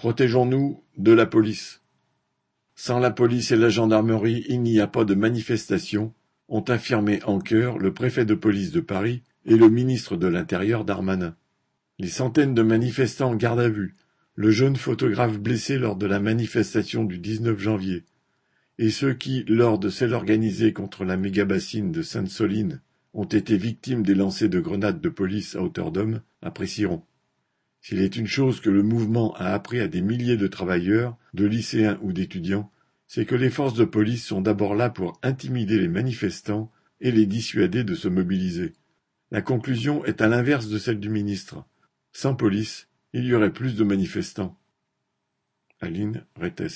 Protégeons-nous de la police. Sans la police et la gendarmerie, il n'y a pas de manifestation, ont affirmé en chœur le préfet de police de Paris et le ministre de l'Intérieur Darmanin. Les centaines de manifestants en garde à vue, le jeune photographe blessé lors de la manifestation du 19 janvier, et ceux qui, lors de celle organisée contre la méga-bassine de Sainte-Soline, ont été victimes des lancers de grenades de police à hauteur d'homme, apprécieront. S'il est une chose que le mouvement a appris à des milliers de travailleurs, de lycéens ou d'étudiants, c'est que les forces de police sont d'abord là pour intimider les manifestants et les dissuader de se mobiliser. La conclusion est à l'inverse de celle du ministre. Sans police, il y aurait plus de manifestants. Aline Rettes